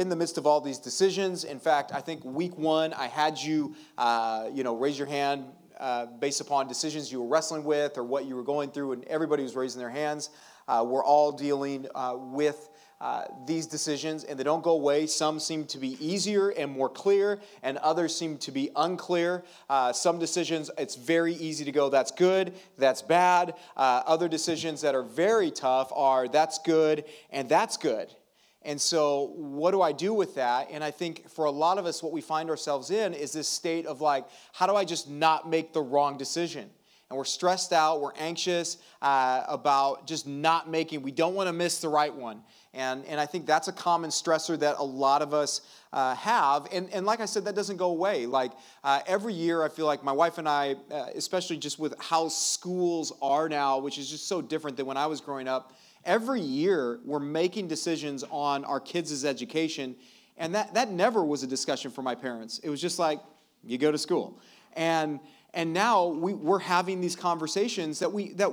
in the midst of all these decisions. In fact, I think week one, I had you, uh, you know, raise your hand uh, based upon decisions you were wrestling with or what you were going through, and everybody was raising their hands. Uh, we're all dealing uh, with uh, these decisions, and they don't go away. Some seem to be easier and more clear, and others seem to be unclear. Uh, some decisions, it's very easy to go, that's good, that's bad. Other decisions that are very tough are, that's good, and that's good. And so, what do I do with that? And I think for a lot of us, what we find ourselves in is this state of like, how do I just not make the wrong decision? And we're stressed out, we're anxious uh, about just not making, we don't want to miss the right one. And, and I think that's a common stressor that a lot of us uh, have. And, and like I said, that doesn't go away. Like uh, every year, I feel like my wife and I, uh, especially just with how schools are now, which is just so different than when I was growing up, every year we're making decisions on our kids' education. And that, that never was a discussion for my parents. It was just like, you go to school. And, and now we, we're having these conversations that we, that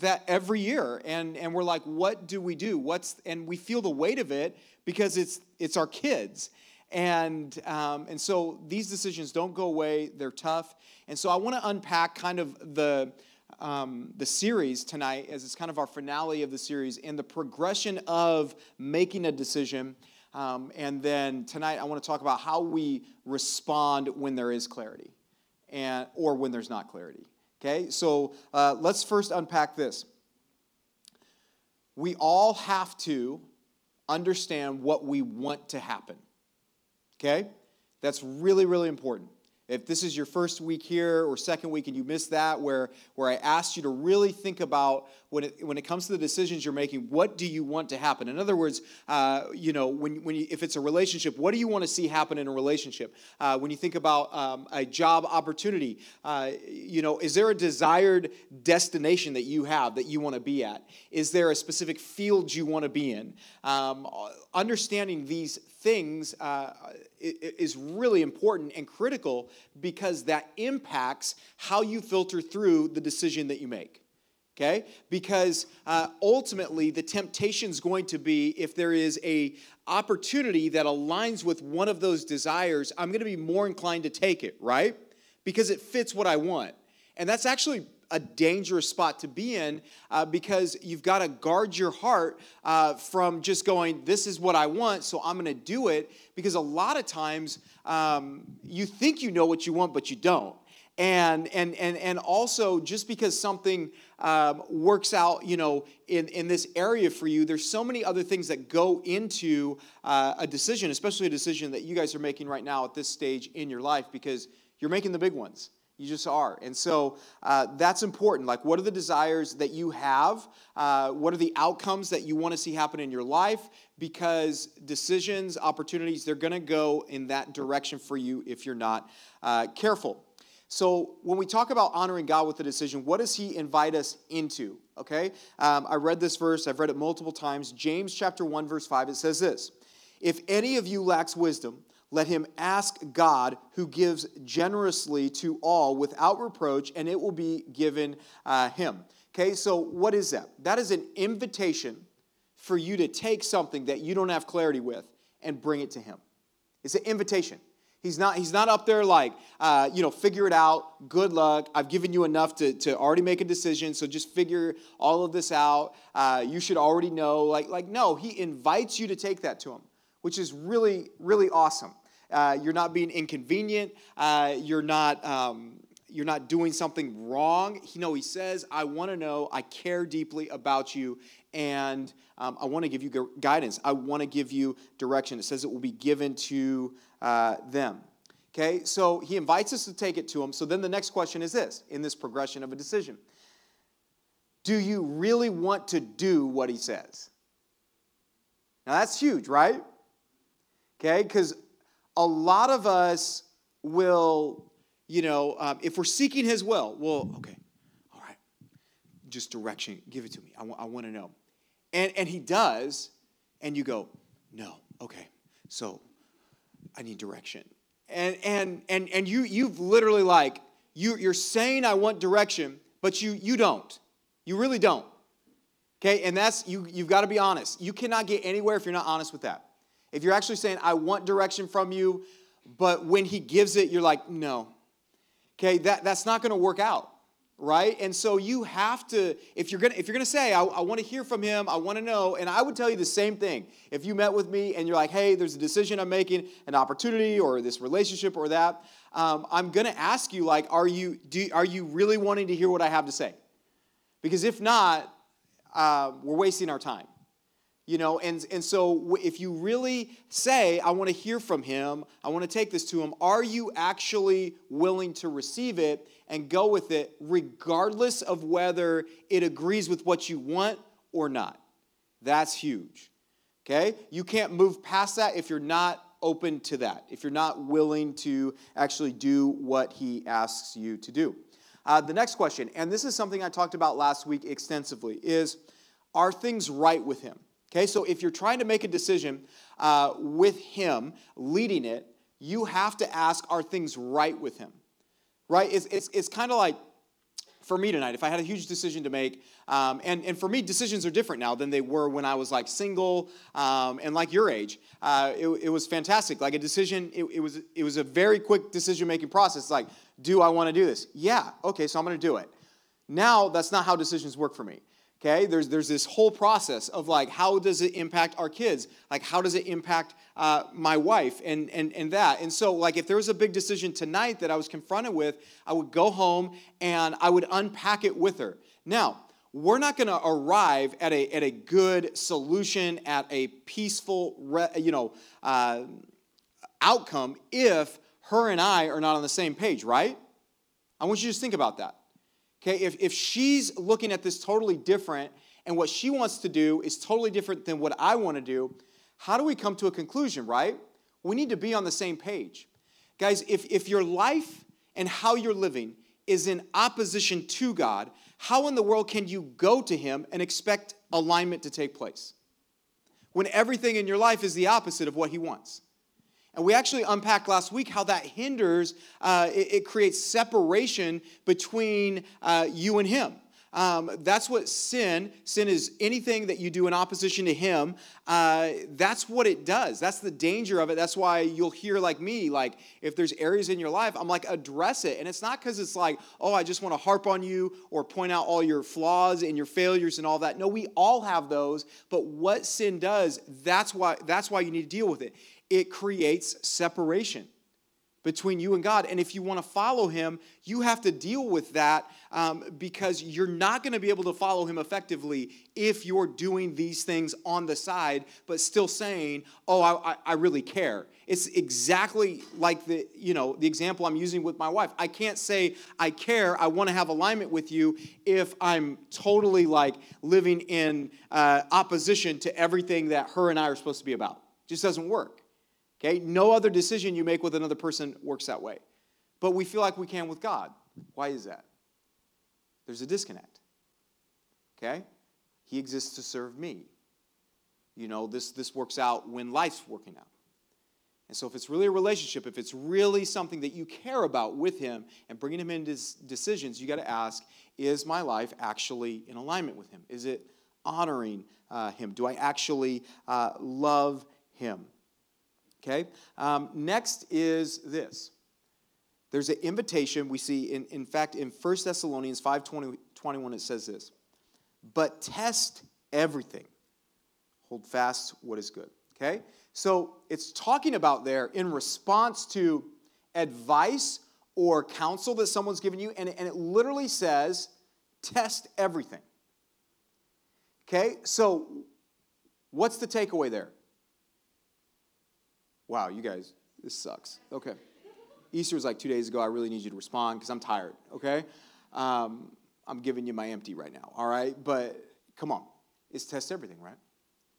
that every year and and we're like what do we do what's and we feel the weight of it because it's it's our kids and um, and so these decisions don't go away they're tough and so i want to unpack kind of the um, the series tonight as it's kind of our finale of the series and the progression of making a decision um, and then tonight i want to talk about how we respond when there is clarity and or when there's not clarity Okay, so uh, let's first unpack this. We all have to understand what we want to happen. Okay? That's really, really important. If this is your first week here or second week and you missed that, where, where I asked you to really think about when it, when it comes to the decisions you're making, what do you want to happen? In other words, uh, you know, when, when you, if it's a relationship, what do you want to see happen in a relationship? Uh, when you think about um, a job opportunity, uh, you know, is there a desired destination that you have that you want to be at? Is there a specific field you want to be in? Um, understanding these things uh, is really important and critical because that impacts how you filter through the decision that you make okay? Because uh, ultimately the temptation is going to be if there is a opportunity that aligns with one of those desires i'm going to be more inclined to take it right? Because it fits what i want. And that's actually a dangerous spot to be in uh, because you've got to guard your heart uh, from just going, This is what I want, so I'm going to do it. Because a lot of times um, you think you know what you want, but you don't. And, and, and, and also, just because something um, works out, you know, in, in this area for you, there's so many other things that go into uh, a decision, especially a decision that you guys are making right now at this stage in your life, because you're making the big ones. You just are. And so uh, that's important. Like, what are the desires that you have? Uh, what are the outcomes that you want to see happen in your life? Because decisions, opportunities, they're going to go in that direction for you if you're not uh, careful. So, when we talk about honoring God with a decision, what does He invite us into? Okay? Um, I read this verse, I've read it multiple times. James chapter 1, verse 5, it says this If any of you lacks wisdom, let him ask God, who gives generously to all without reproach, and it will be given uh, him. Okay, so what is that? That is an invitation for you to take something that you don't have clarity with and bring it to him. It's an invitation. He's not, he's not up there like, uh, you know, figure it out, good luck. I've given you enough to, to already make a decision, so just figure all of this out. Uh, you should already know. Like, like, no, he invites you to take that to him, which is really, really awesome. Uh, you're not being inconvenient. Uh, you're not. Um, you're not doing something wrong. You know, he says, I want to know, I care deeply about you, and um, I want to give you guidance. I want to give you direction. It says it will be given to uh, them. Okay, so he invites us to take it to him. So then the next question is this in this progression of a decision Do you really want to do what he says? Now that's huge, right? Okay, because a lot of us will, you know, um, if we're seeking His will, well, okay, all right, just direction, give it to me. I, w- I want to know. And, and He does, and you go, no, okay, so I need direction. And, and, and, and you, you've literally like, you, you're saying I want direction, but you, you don't. You really don't. Okay, and that's, you, you've got to be honest. You cannot get anywhere if you're not honest with that. If you're actually saying, I want direction from you, but when he gives it, you're like, no. Okay, that, that's not going to work out right? And so you have to if you're gonna if you're gonna say i, I want to hear from him i want to know and i would tell you the same thing. If you met with me and you're like hey there's a decision i'm making an opportunity or this relationship or that um, i'm gonna ask you like are you do are you really wanting to hear what i have to say? Because if not uh, we're wasting our time you know, and, and so if you really say, I want to hear from him, I want to take this to him, are you actually willing to receive it and go with it regardless of whether it agrees with what you want or not? That's huge. Okay? You can't move past that if you're not open to that, if you're not willing to actually do what he asks you to do. Uh, the next question, and this is something I talked about last week extensively, is are things right with him? Okay, so if you're trying to make a decision uh, with Him leading it, you have to ask, are things right with Him? Right? It's, it's, it's kind of like for me tonight, if I had a huge decision to make, um, and, and for me, decisions are different now than they were when I was like single um, and like your age. Uh, it, it, was fantastic. Like a decision, it, it, was, it was a very quick decision making process. Like, do I want to do this? Yeah, okay, so I'm going to do it. Now, that's not how decisions work for me okay? There's, there's this whole process of like how does it impact our kids? Like how does it impact uh, my wife and, and, and that? And so like if there was a big decision tonight that i was confronted with i would go home and i would unpack it with her. Now we're not going to arrive at a, at a good solution at a peaceful you know uh, outcome if her and i are not on the same page right? I want you to just think about that Okay, if, if she's looking at this totally different and what she wants to do is totally different than what I want to do, how do we come to a conclusion, right? We need to be on the same page. Guys, if, if your life and how you're living is in opposition to God, how in the world can you go to Him and expect alignment to take place? When everything in your life is the opposite of what He wants. And we actually unpacked last week how that hinders, uh, it, it, creates separation between uh, you and Him. Um, that's what sin, sin is anything that you do in opposition to Him. Uh, that's what it does. That's the danger of it. That's why you'll hear, like me, like if there's areas in your life, I'm like, address it. And it's not because it's like, oh, I just want to harp on you or point out all your flaws and your failures and all that. No, we all have those. But what sin does, that's why, that's why you need to deal with it it creates separation between you and God. And if you want to follow Him, you have to deal with that um, because you're not going to be able to follow Him effectively if you're doing these things on the side, but still saying, "Oh, I, I really care." It's exactly like the you know the example I'm using with my wife. I can't say I care. I want to have alignment with you if I'm totally like living in uh, opposition to everything that her and I are supposed to be about. It just doesn't work. Okay? No other decision you make with another person works that way. But we feel like we can with God. Why is that? There's a disconnect. Okay? He exists to serve me. You know, this, this works out when life's working out. And so, if it's really a relationship, if it's really something that you care about with Him and bringing Him into decisions, you got to ask is my life actually in alignment with Him? Is it honoring uh, Him? Do I actually uh, love Him? Okay? Um, next is this. There's an invitation we see, in, in fact, in 1 Thessalonians 5 20, 21, it says this But test everything, hold fast what is good. Okay? So it's talking about there in response to advice or counsel that someone's given you, and, and it literally says, test everything. Okay? So what's the takeaway there? Wow, you guys, this sucks. Okay. Easter was like two days ago. I really need you to respond because I'm tired, okay? Um, I'm giving you my empty right now, all right? But come on, it's test everything, right?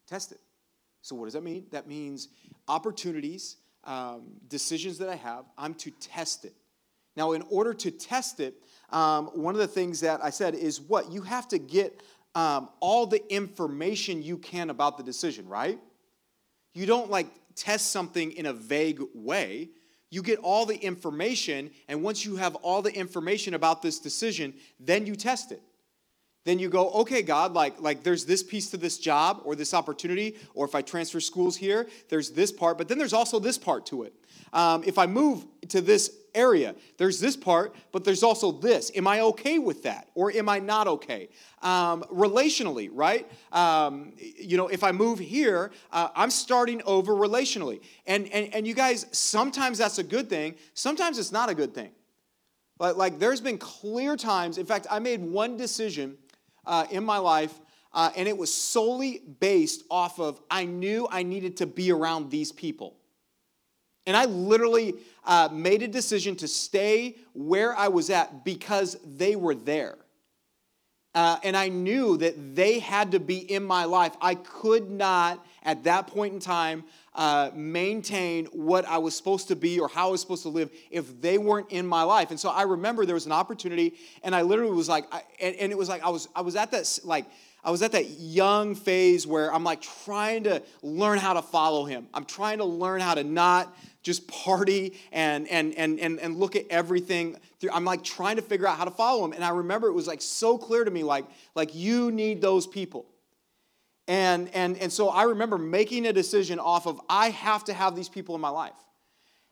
Test it. So, what does that mean? That means opportunities, um, decisions that I have, I'm to test it. Now, in order to test it, um, one of the things that I said is what? You have to get um, all the information you can about the decision, right? You don't like test something in a vague way. You get all the information, and once you have all the information about this decision, then you test it. Then you go, okay, God, like, like there's this piece to this job or this opportunity, or if I transfer schools here, there's this part, but then there's also this part to it. Um, if I move to this area, there's this part, but there's also this. Am I okay with that, or am I not okay? Um, relationally, right? Um, you know, if I move here, uh, I'm starting over relationally. And, and, and you guys, sometimes that's a good thing, sometimes it's not a good thing. Like, like there's been clear times, in fact, I made one decision uh, in my life, uh, and it was solely based off of I knew I needed to be around these people. And I literally uh, made a decision to stay where I was at because they were there. Uh, and I knew that they had to be in my life. I could not, at that point in time, uh, maintain what I was supposed to be or how I was supposed to live if they weren't in my life. And so I remember there was an opportunity, and I literally was like, I, and, and it was like I was I was at that like I was at that young phase where I'm like trying to learn how to follow him. I'm trying to learn how to not just party and and and and, and look at everything through. I'm like trying to figure out how to follow him. And I remember it was like so clear to me, like, like you need those people. And, and, and so I remember making a decision off of I have to have these people in my life.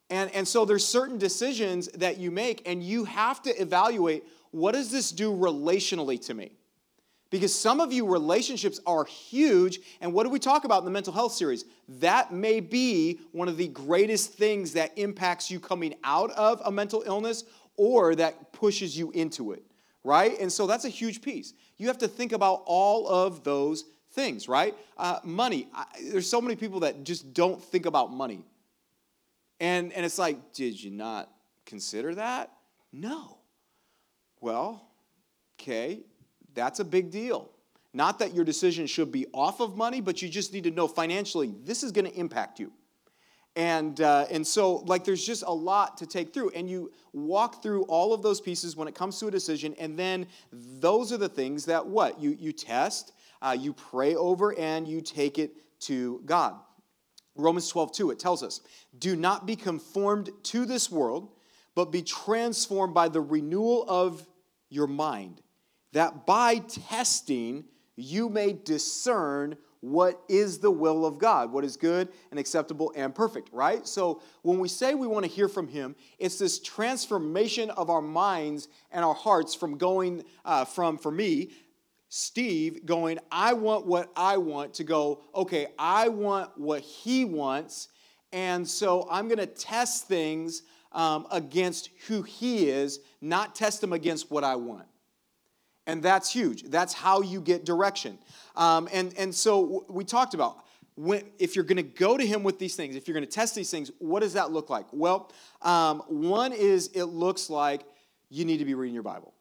And, and so there's certain decisions that you make, and you have to evaluate what does this do relationally to me? Because some of you relationships are huge, and what do we talk about in the mental health series? That may be one of the greatest things that impacts you coming out of a mental illness or that pushes you into it, right? And so that's a huge piece. You have to think about all of those things, right? Uh, money. I, there's so many people that just don't think about money. And, and it's like, did you not consider that? No. Well, okay, that's a big deal. Not that your decision should be off of money, but you just need to know financially, this is going to impact you. And, uh, and so, like, there's just a lot to take through. And you walk through all of those pieces when it comes to a decision. And then those are the things that what? You, you test uh, you pray over, and you take it to God. Romans 12, 2, it tells us, Do not be conformed to this world, but be transformed by the renewal of your mind, that by testing you may discern what is the will of God, what is good and acceptable and perfect, right? So when we say we want to hear from Him, it's this transformation of our minds and our hearts from going uh, from, for me, Steve going, I want what I want, to go, okay, I want what he wants. And so I'm going to test things um, against who he is, not test them against what I want. And that's huge. That's how you get direction. Um, and, and so we talked about when, if you're going to go to him with these things, if you're going to test these things, what does that look like? Well, um, one is it looks like you need to be reading your Bible.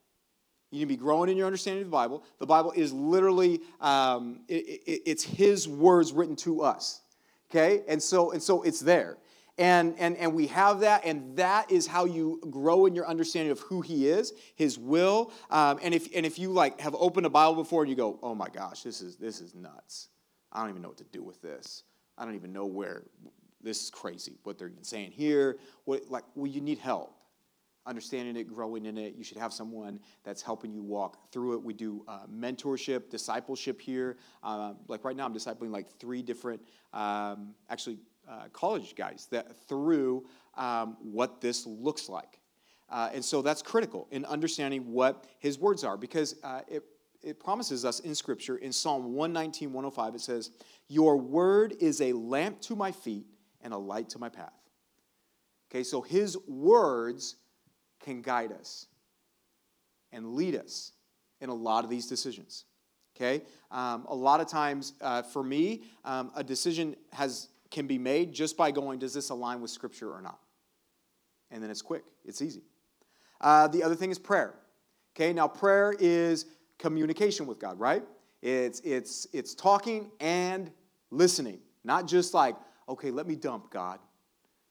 You need to be growing in your understanding of the Bible. The Bible is literally, um, it, it, it's His words written to us. Okay? And so, and so it's there. And, and, and we have that, and that is how you grow in your understanding of who He is, His will. Um, and, if, and if you like have opened a Bible before and you go, oh my gosh, this is, this is nuts. I don't even know what to do with this. I don't even know where, this is crazy, what they're saying here. What, like, well, you need help understanding it, growing in it. You should have someone that's helping you walk through it. We do uh, mentorship, discipleship here. Uh, like right now, I'm discipling like three different, um, actually, uh, college guys that through um, what this looks like. Uh, and so that's critical in understanding what his words are because uh, it, it promises us in Scripture, in Psalm 119, 105, it says, Your word is a lamp to my feet and a light to my path. Okay, so his words can guide us and lead us in a lot of these decisions. Okay? Um, a lot of times, uh, for me, um, a decision has, can be made just by going, does this align with Scripture or not? And then it's quick, it's easy. Uh, the other thing is prayer. Okay, now prayer is communication with God, right? It's, it's, it's talking and listening, not just like, okay, let me dump God.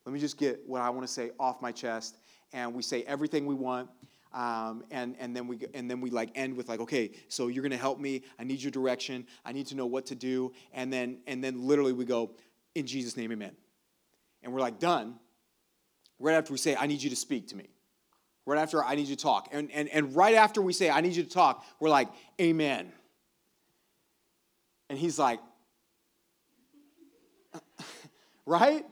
Let me just get what I want to say off my chest and we say everything we want. Um, and, and then we and then we like end with like okay so you're gonna help me i need your direction i need to know what to do and then and then literally we go in jesus name amen and we're like done right after we say i need you to speak to me Right after I need you to talk. And, and, and right after we say, I need you to talk, we're like, Amen. And he's like, right?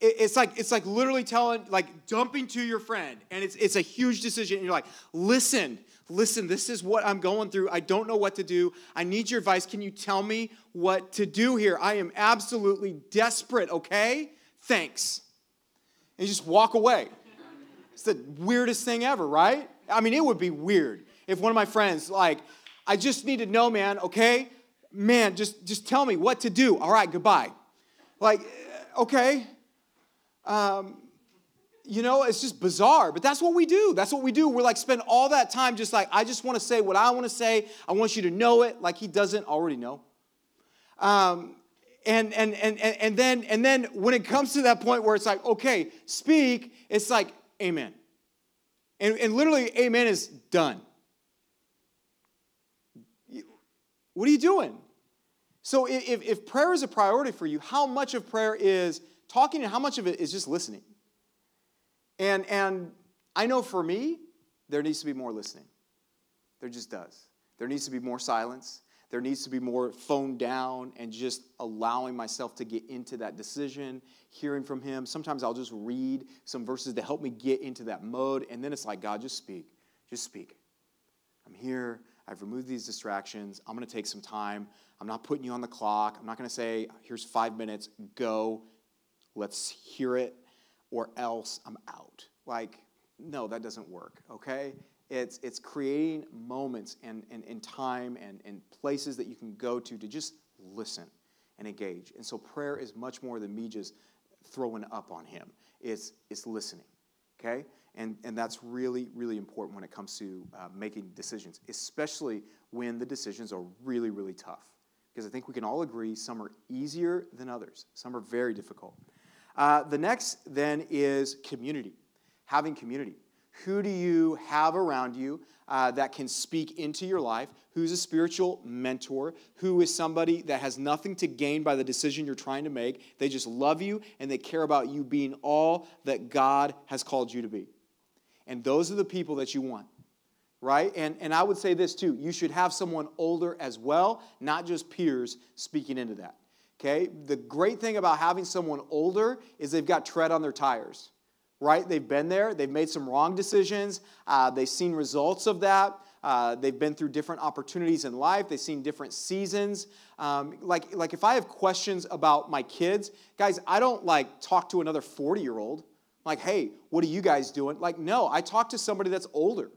It's like it's like literally telling, like dumping to your friend, and it's it's a huge decision. And you're like, listen, listen, this is what I'm going through. I don't know what to do. I need your advice. Can you tell me what to do here? I am absolutely desperate, okay? Thanks. And you just walk away. It's the weirdest thing ever, right? I mean, it would be weird if one of my friends, like, I just need to know, man, okay? Man, just, just tell me what to do. All right, goodbye. Like, okay. Um, you know, it's just bizarre, but that's what we do. That's what we do. We're like, spend all that time just like, I just want to say what I want to say. I want you to know it, like he doesn't already know. Um, and, and, and, and, then, and then when it comes to that point where it's like, okay, speak, it's like, amen. And, and literally, amen is done. What are you doing? So if, if prayer is a priority for you, how much of prayer is talking and how much of it is just listening? And, and I know for me, there needs to be more listening. There just does. There needs to be more silence. There needs to be more phone down and just allowing myself to get into that decision, hearing from Him. Sometimes I'll just read some verses to help me get into that mode. And then it's like, God, just speak. Just speak. I'm here. I've removed these distractions. I'm going to take some time. I'm not putting you on the clock. I'm not going to say, here's five minutes, go, let's hear it, or else I'm out. Like, no, that doesn't work, okay? It's, it's creating moments and, and, and time and, and places that you can go to to just listen and engage. And so prayer is much more than me just throwing up on him. It's, it's listening, okay? And, and that's really, really important when it comes to uh, making decisions, especially when the decisions are really, really tough. Because I think we can all agree some are easier than others, some are very difficult. Uh, the next then is community, having community. Who do you have around you uh, that can speak into your life? Who's a spiritual mentor? Who is somebody that has nothing to gain by the decision you're trying to make? They just love you and they care about you being all that God has called you to be. And those are the people that you want, right? And, and I would say this too you should have someone older as well, not just peers speaking into that. Okay? The great thing about having someone older is they've got tread on their tires right? They've been there, they've made some wrong decisions, uh, they've seen results of that. Uh, they've been through different opportunities in life. They've seen different seasons. Um, like, like if I have questions about my kids, guys, I don't like talk to another 40 year old. Like, hey, what are you guys doing? Like, no, I talk to somebody that's older.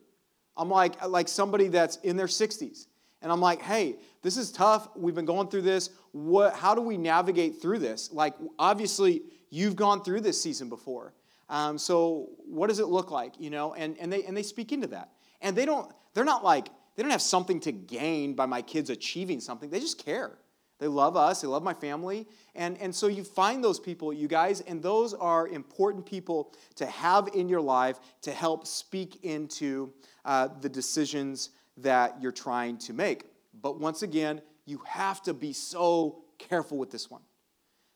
I'm like, like somebody that's in their 60s. And I'm like, hey, this is tough. We've been going through this. What, how do we navigate through this? Like, obviously, you've gone through this season before. Um, so what does it look like? You know, and, and they and they speak into that. And they don't, they're not like, they don't have something to gain by my kids achieving something. They just care. They love us, they love my family. And, and so you find those people, you guys, and those are important people to have in your life to help speak into uh, the decisions that you're trying to make. But once again, you have to be so careful with this one.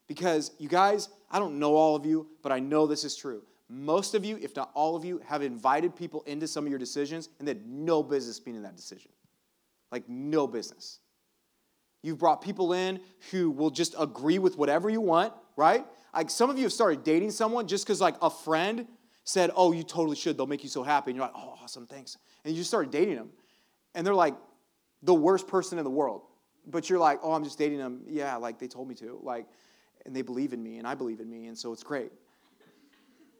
Because you guys, I don't know all of you, but I know this is true. Most of you, if not all of you, have invited people into some of your decisions and they had no business being in that decision. Like, no business. You've brought people in who will just agree with whatever you want, right? Like, some of you have started dating someone just because, like, a friend said, Oh, you totally should. They'll make you so happy. And you're like, Oh, awesome, thanks. And you just started dating them. And they're like the worst person in the world. But you're like, Oh, I'm just dating them. Yeah, like they told me to. Like, and they believe in me and I believe in me, and so it's great.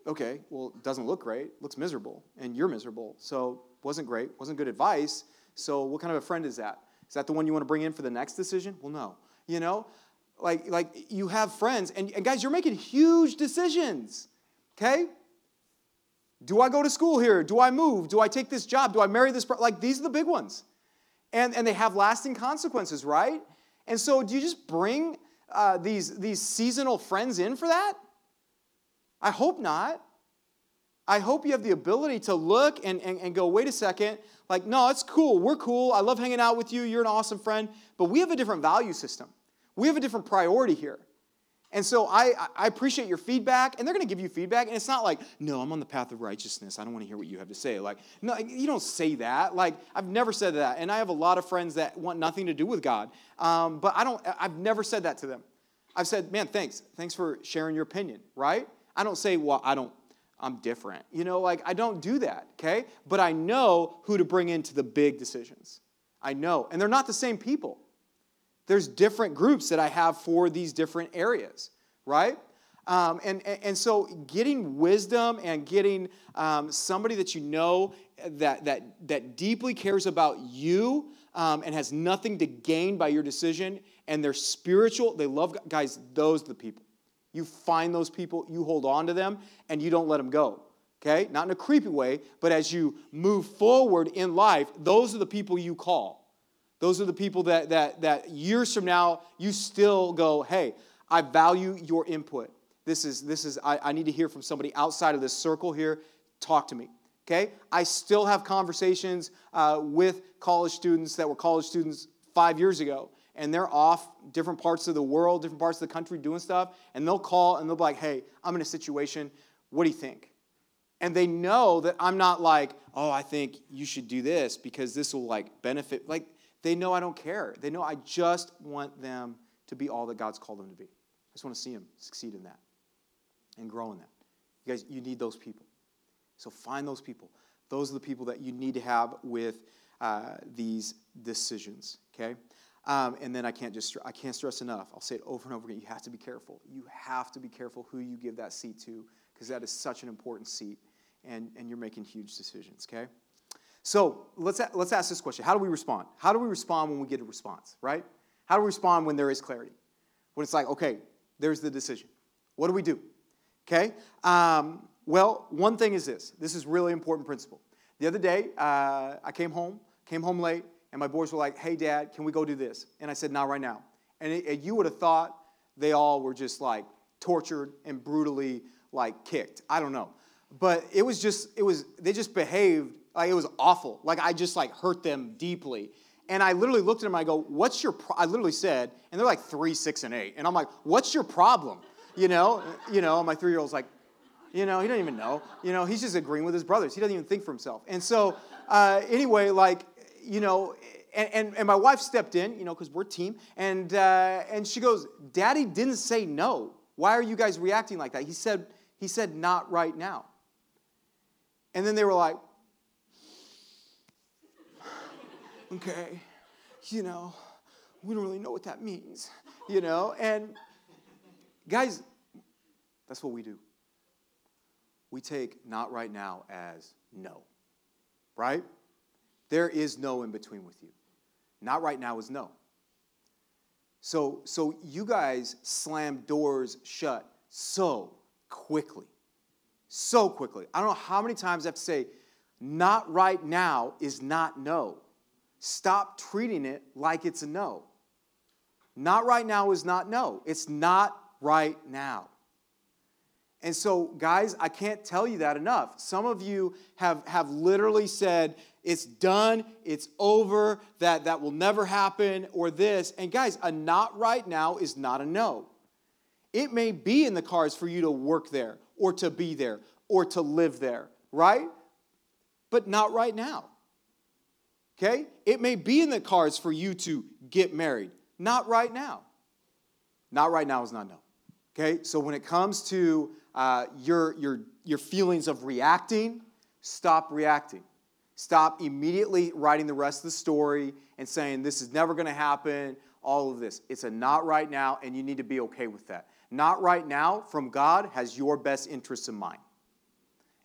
Okay, well, it doesn't look great, looks miserable, and you're miserable. So, wasn't great, wasn't good advice. So, what kind of a friend is that? Is that the one you want to bring in for the next decision? Well, no. You know, like, like you have friends, and, and guys, you're making huge decisions, okay? Do I go to school here? Do I move? Do I take this job? Do I marry this? Like, these are the big ones. And, and they have lasting consequences, right? And so, do you just bring uh, these, these seasonal friends in for that? I hope not. I hope you have the ability to look and, and, and go, wait a second, like, no, it's cool. We're cool. I love hanging out with you. You're an awesome friend. But we have a different value system. We have a different priority here. And so I, I appreciate your feedback, and they're going to give you feedback. And it's not like, no, I'm on the path of righteousness. I don't want to hear what you have to say. Like, no, you don't say that. Like, I've never said that. And I have a lot of friends that want nothing to do with God. Um, but I don't, I've never said that to them. I've said, man, thanks. Thanks for sharing your opinion, right? I don't say, well, I don't, I'm different. You know, like, I don't do that, okay? But I know who to bring into the big decisions. I know. And they're not the same people there's different groups that I have for these different areas, right? Um, and, and so getting wisdom and getting um, somebody that you know that, that, that deeply cares about you um, and has nothing to gain by your decision and they're spiritual, they love God. Guys, those are the people. You find those people, you hold on to them, and you don't let them go. Okay? Not in a creepy way, but as you move forward in life, those are the people you call. Those are the people that, that, that years from now, you still go, hey, I value your input. This is, this is I, I need to hear from somebody outside of this circle here. Talk to me. Okay? I still have conversations uh, with college students that were college students five years ago, and they're off different parts of the world, different parts of the country doing stuff, and they'll call and they'll be like, hey, I'm in a situation. What do you think? And they know that I'm not like, oh, I think you should do this because this will like benefit. Like, they know I don't care. They know I just want them to be all that God's called them to be. I just want to see them succeed in that and grow in that. You guys, you need those people. So find those people. Those are the people that you need to have with uh, these decisions, okay? Um, and then I can't just I can't stress enough. I'll say it over and over again. You have to be careful. You have to be careful who you give that seat to because that is such an important seat, and, and you're making huge decisions. Okay. So let's, let's ask this question How do we respond? How do we respond when we get a response, right? How do we respond when there is clarity? When it's like, okay, there's the decision. What do we do? Okay? Um, well, one thing is this this is really important principle. The other day, uh, I came home, came home late, and my boys were like, hey, dad, can we go do this? And I said, not right now. And it, you would have thought they all were just like tortured and brutally like kicked. I don't know. But it was just, it was, they just behaved like it was awful. Like I just like hurt them deeply. And I literally looked at them. I go, "What's your?" Pro-? I literally said, and they're like three, six, and eight. And I'm like, "What's your problem?" You know, you know. My three year old's like, you know, he doesn't even know. You know, he's just agreeing with his brothers. He doesn't even think for himself. And so, uh, anyway, like, you know, and, and, and my wife stepped in, you know, because we're team, and uh, and she goes, "Daddy didn't say no. Why are you guys reacting like that?" He said, he said, "Not right now." And then they were like, okay, you know, we don't really know what that means, you know? And guys, that's what we do. We take not right now as no, right? There is no in between with you. Not right now is no. So, so you guys slam doors shut so quickly. So quickly. I don't know how many times I have to say, not right now is not no. Stop treating it like it's a no. Not right now is not no. It's not right now. And so, guys, I can't tell you that enough. Some of you have, have literally said, it's done, it's over, that that will never happen, or this. And guys, a not right now is not a no. It may be in the cards for you to work there, or to be there, or to live there, right? But not right now. Okay? It may be in the cards for you to get married. Not right now. Not right now is not no. Okay? So when it comes to uh, your, your, your feelings of reacting, stop reacting. Stop immediately writing the rest of the story and saying, this is never going to happen, all of this. It's a not right now, and you need to be okay with that. Not right now from God has your best interests in mind.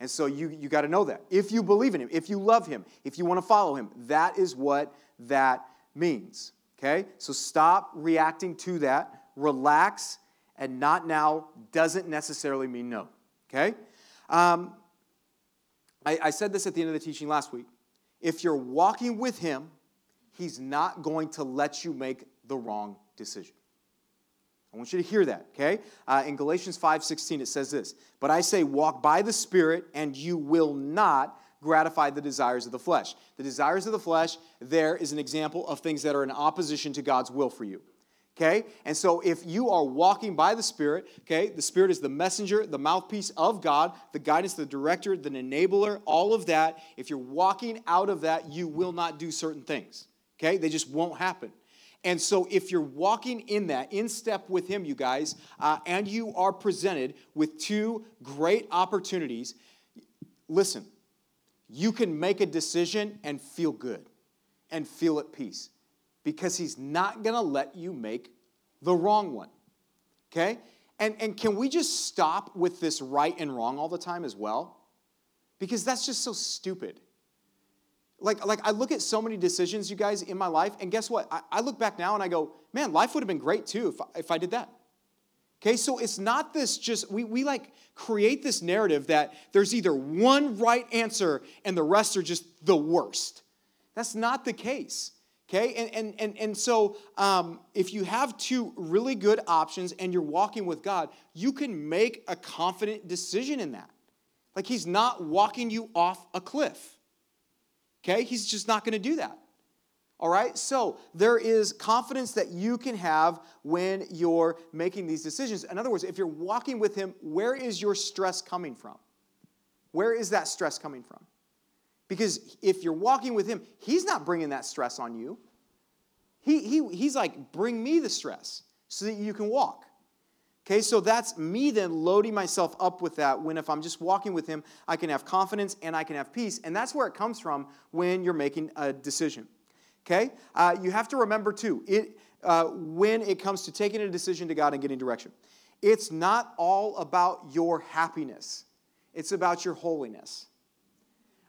And so you, you got to know that. If you believe in him, if you love him, if you want to follow him, that is what that means. Okay? So stop reacting to that. Relax, and not now doesn't necessarily mean no. Okay? Um, I, I said this at the end of the teaching last week. If you're walking with him, he's not going to let you make the wrong decision. I want you to hear that, okay? Uh, in Galatians 5:16 it says this, "But I say walk by the Spirit and you will not gratify the desires of the flesh." The desires of the flesh there is an example of things that are in opposition to God's will for you. Okay? And so if you are walking by the Spirit, okay, the Spirit is the messenger, the mouthpiece of God, the guidance, the director, the enabler, all of that. If you're walking out of that, you will not do certain things. Okay? They just won't happen. And so, if you're walking in that, in step with Him, you guys, uh, and you are presented with two great opportunities, listen, you can make a decision and feel good and feel at peace because He's not going to let you make the wrong one. Okay? And, and can we just stop with this right and wrong all the time as well? Because that's just so stupid. Like, like I look at so many decisions, you guys, in my life, and guess what? I, I look back now and I go, man, life would have been great too if, I, if I did that. Okay, so it's not this just, we, we like create this narrative that there's either one right answer and the rest are just the worst. That's not the case. Okay, and, and, and, and so um, if you have two really good options and you're walking with God, you can make a confident decision in that. Like He's not walking you off a cliff. Okay? He's just not going to do that. All right? So there is confidence that you can have when you're making these decisions. In other words, if you're walking with Him, where is your stress coming from? Where is that stress coming from? Because if you're walking with Him, He's not bringing that stress on you. He, he, he's like, bring me the stress so that you can walk. Okay, so that's me then loading myself up with that when if I'm just walking with Him, I can have confidence and I can have peace. And that's where it comes from when you're making a decision. Okay, uh, you have to remember too, it, uh, when it comes to taking a decision to God and getting direction, it's not all about your happiness, it's about your holiness.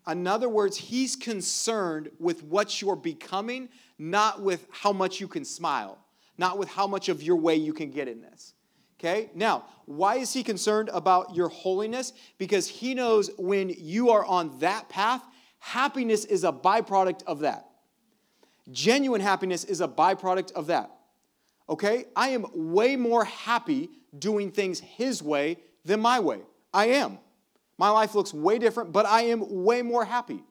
In other words, He's concerned with what you're becoming, not with how much you can smile, not with how much of your way you can get in this. Okay, now, why is he concerned about your holiness? Because he knows when you are on that path, happiness is a byproduct of that. Genuine happiness is a byproduct of that. Okay, I am way more happy doing things his way than my way. I am. My life looks way different, but I am way more happy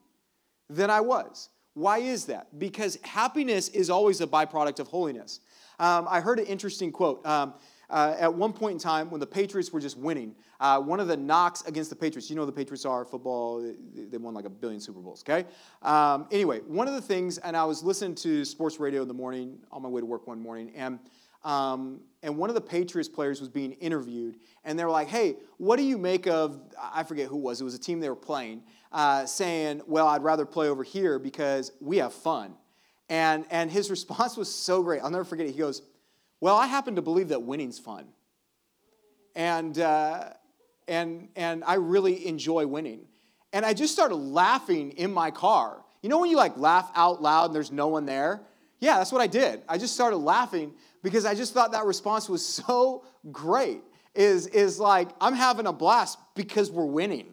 than I was. Why is that? Because happiness is always a byproduct of holiness. Um, I heard an interesting quote. Um, uh, at one point in time when the Patriots were just winning, uh, one of the knocks against the Patriots, you know the Patriots are football, they won like a billion Super Bowls, okay? Um, anyway, one of the things, and I was listening to sports radio in the morning on my way to work one morning, and um, and one of the Patriots players was being interviewed, and they were like, "Hey, what do you make of?" I forget who it was. It was a team they were playing, uh, saying, "Well, I'd rather play over here because we have fun." And and his response was so great. I'll never forget it. He goes, well, I happen to believe that winning's fun. And, uh, and, and I really enjoy winning. And I just started laughing in my car. You know when you like laugh out loud and there's no one there? Yeah, that's what I did. I just started laughing because I just thought that response was so great. Is, is like, I'm having a blast because we're winning.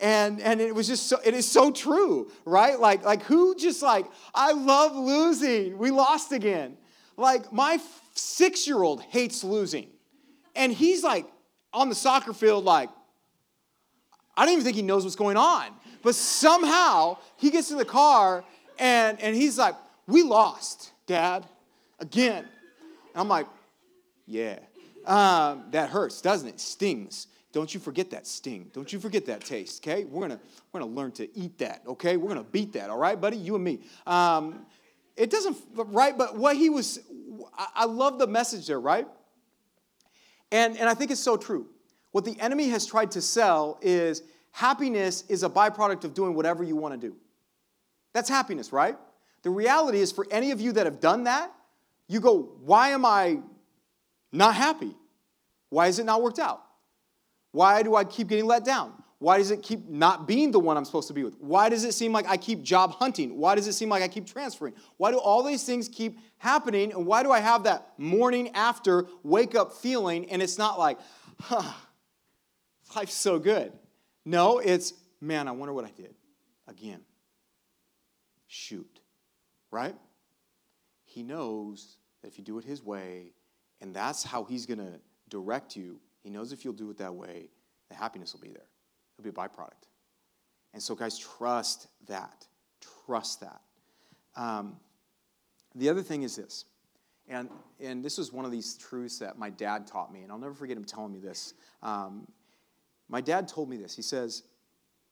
And, and it was just so, it is so true, right? Like, like who just like, I love losing. We lost again. Like, my six year old hates losing. And he's like on the soccer field, like, I don't even think he knows what's going on. But somehow he gets in the car and, and he's like, We lost, Dad, again. And I'm like, Yeah. Um, that hurts, doesn't it? Stings. Don't you forget that sting. Don't you forget that taste, okay? We're gonna, we're gonna learn to eat that, okay? We're gonna beat that, all right, buddy? You and me. Um, it doesn't, right? But what he was, I love the message there, right? And, and I think it's so true. What the enemy has tried to sell is happiness is a byproduct of doing whatever you want to do. That's happiness, right? The reality is, for any of you that have done that, you go, why am I not happy? Why has it not worked out? Why do I keep getting let down? Why does it keep not being the one I'm supposed to be with? Why does it seem like I keep job hunting? Why does it seem like I keep transferring? Why do all these things keep happening? And why do I have that morning after wake up feeling and it's not like, huh, life's so good? No, it's, man, I wonder what I did again. Shoot, right? He knows that if you do it his way, and that's how he's going to direct you, he knows if you'll do it that way, the happiness will be there. It'll be a byproduct. And so, guys, trust that. Trust that. Um, the other thing is this And, and this was one of these truths that my dad taught me, and I'll never forget him telling me this. Um, my dad told me this. He says,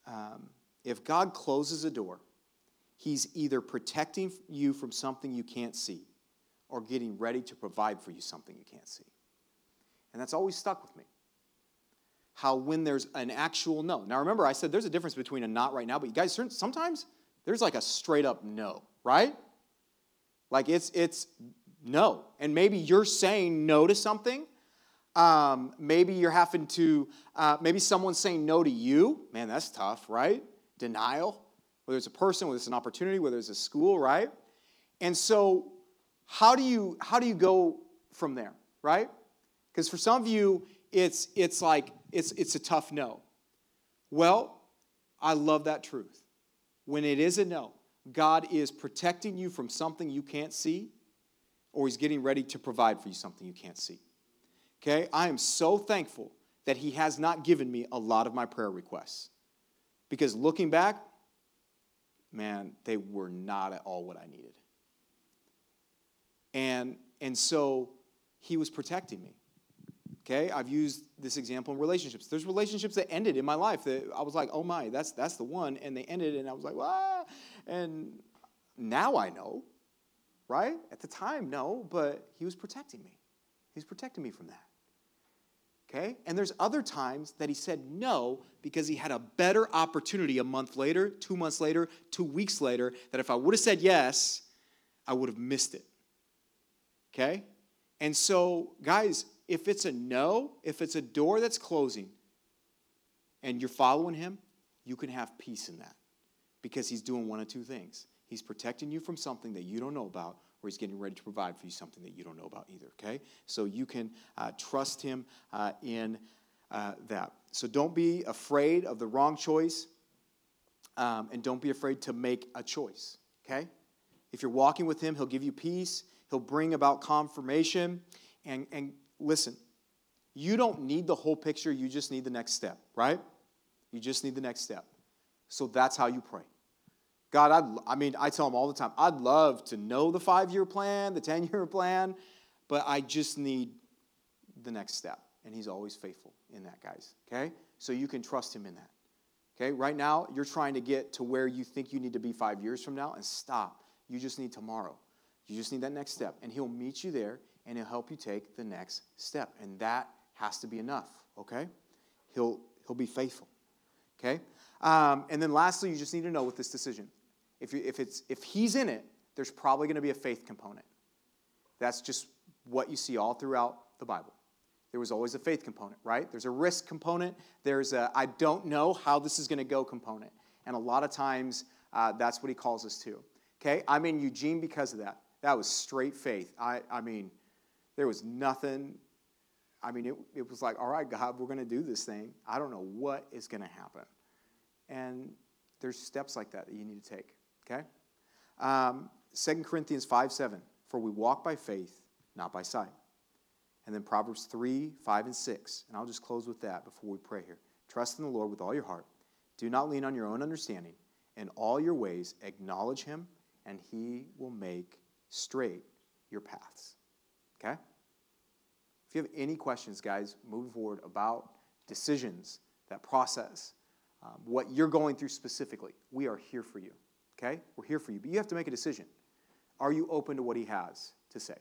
um, if God closes a door, he's either protecting you from something you can't see or getting ready to provide for you something you can't see. And that's always stuck with me. How when there's an actual no. Now remember, I said there's a difference between a not right now, but you guys, sometimes there's like a straight up no, right? Like it's it's no. And maybe you're saying no to something. Um, maybe you're having to, uh, maybe someone's saying no to you. Man, that's tough, right? Denial, whether it's a person, whether it's an opportunity, whether it's a school, right? And so, how do you how do you go from there, right? Because for some of you, it's it's like it's it's a tough no. Well, I love that truth. When it is a no, God is protecting you from something you can't see or he's getting ready to provide for you something you can't see. Okay? I am so thankful that he has not given me a lot of my prayer requests. Because looking back, man, they were not at all what I needed. And, and so he was protecting me. Okay, I've used this example in relationships. There's relationships that ended in my life that I was like, oh my, that's that's the one, and they ended, and I was like, ah, and now I know right? At the time, no, but he was protecting me. He's protecting me from that. Okay? And there's other times that he said no because he had a better opportunity a month later, two months later, two weeks later, that if I would have said yes, I would have missed it. Okay? And so, guys, if it's a no, if it's a door that's closing and you're following him, you can have peace in that because he's doing one of two things. He's protecting you from something that you don't know about, or he's getting ready to provide for you something that you don't know about either, okay? So you can uh, trust him uh, in uh, that. So don't be afraid of the wrong choice, um, and don't be afraid to make a choice, okay? If you're walking with him, he'll give you peace, he'll bring about confirmation. And, and listen, you don't need the whole picture, you just need the next step, right? You just need the next step. So that's how you pray. God, I'd, I mean, I tell them all the time, I'd love to know the five year plan, the 10 year plan, but I just need the next step. And He's always faithful in that, guys. Okay? So you can trust Him in that. Okay? Right now, you're trying to get to where you think you need to be five years from now, and stop. You just need tomorrow. You just need that next step. And He'll meet you there, and He'll help you take the next step. And that has to be enough. Okay? He'll, he'll be faithful. Okay? Um, and then lastly, you just need to know with this decision if, you, if, it's, if he's in it, there's probably going to be a faith component. That's just what you see all throughout the Bible. There was always a faith component, right? There's a risk component. There's a I don't know how this is going to go component. And a lot of times, uh, that's what he calls us to. Okay? I'm in Eugene because of that. That was straight faith. I, I mean, there was nothing. I mean, it, it was like, all right, God, we're going to do this thing. I don't know what is going to happen. And there's steps like that that you need to take. Okay? Um, 2 Corinthians 5 7. For we walk by faith, not by sight. And then Proverbs 3 5 and 6. And I'll just close with that before we pray here. Trust in the Lord with all your heart. Do not lean on your own understanding. In all your ways, acknowledge him, and he will make straight your paths. Okay? If you have any questions, guys, moving forward about decisions, that process, um, what you're going through specifically, we are here for you. Okay? We're here for you. But you have to make a decision. Are you open to what he has to say?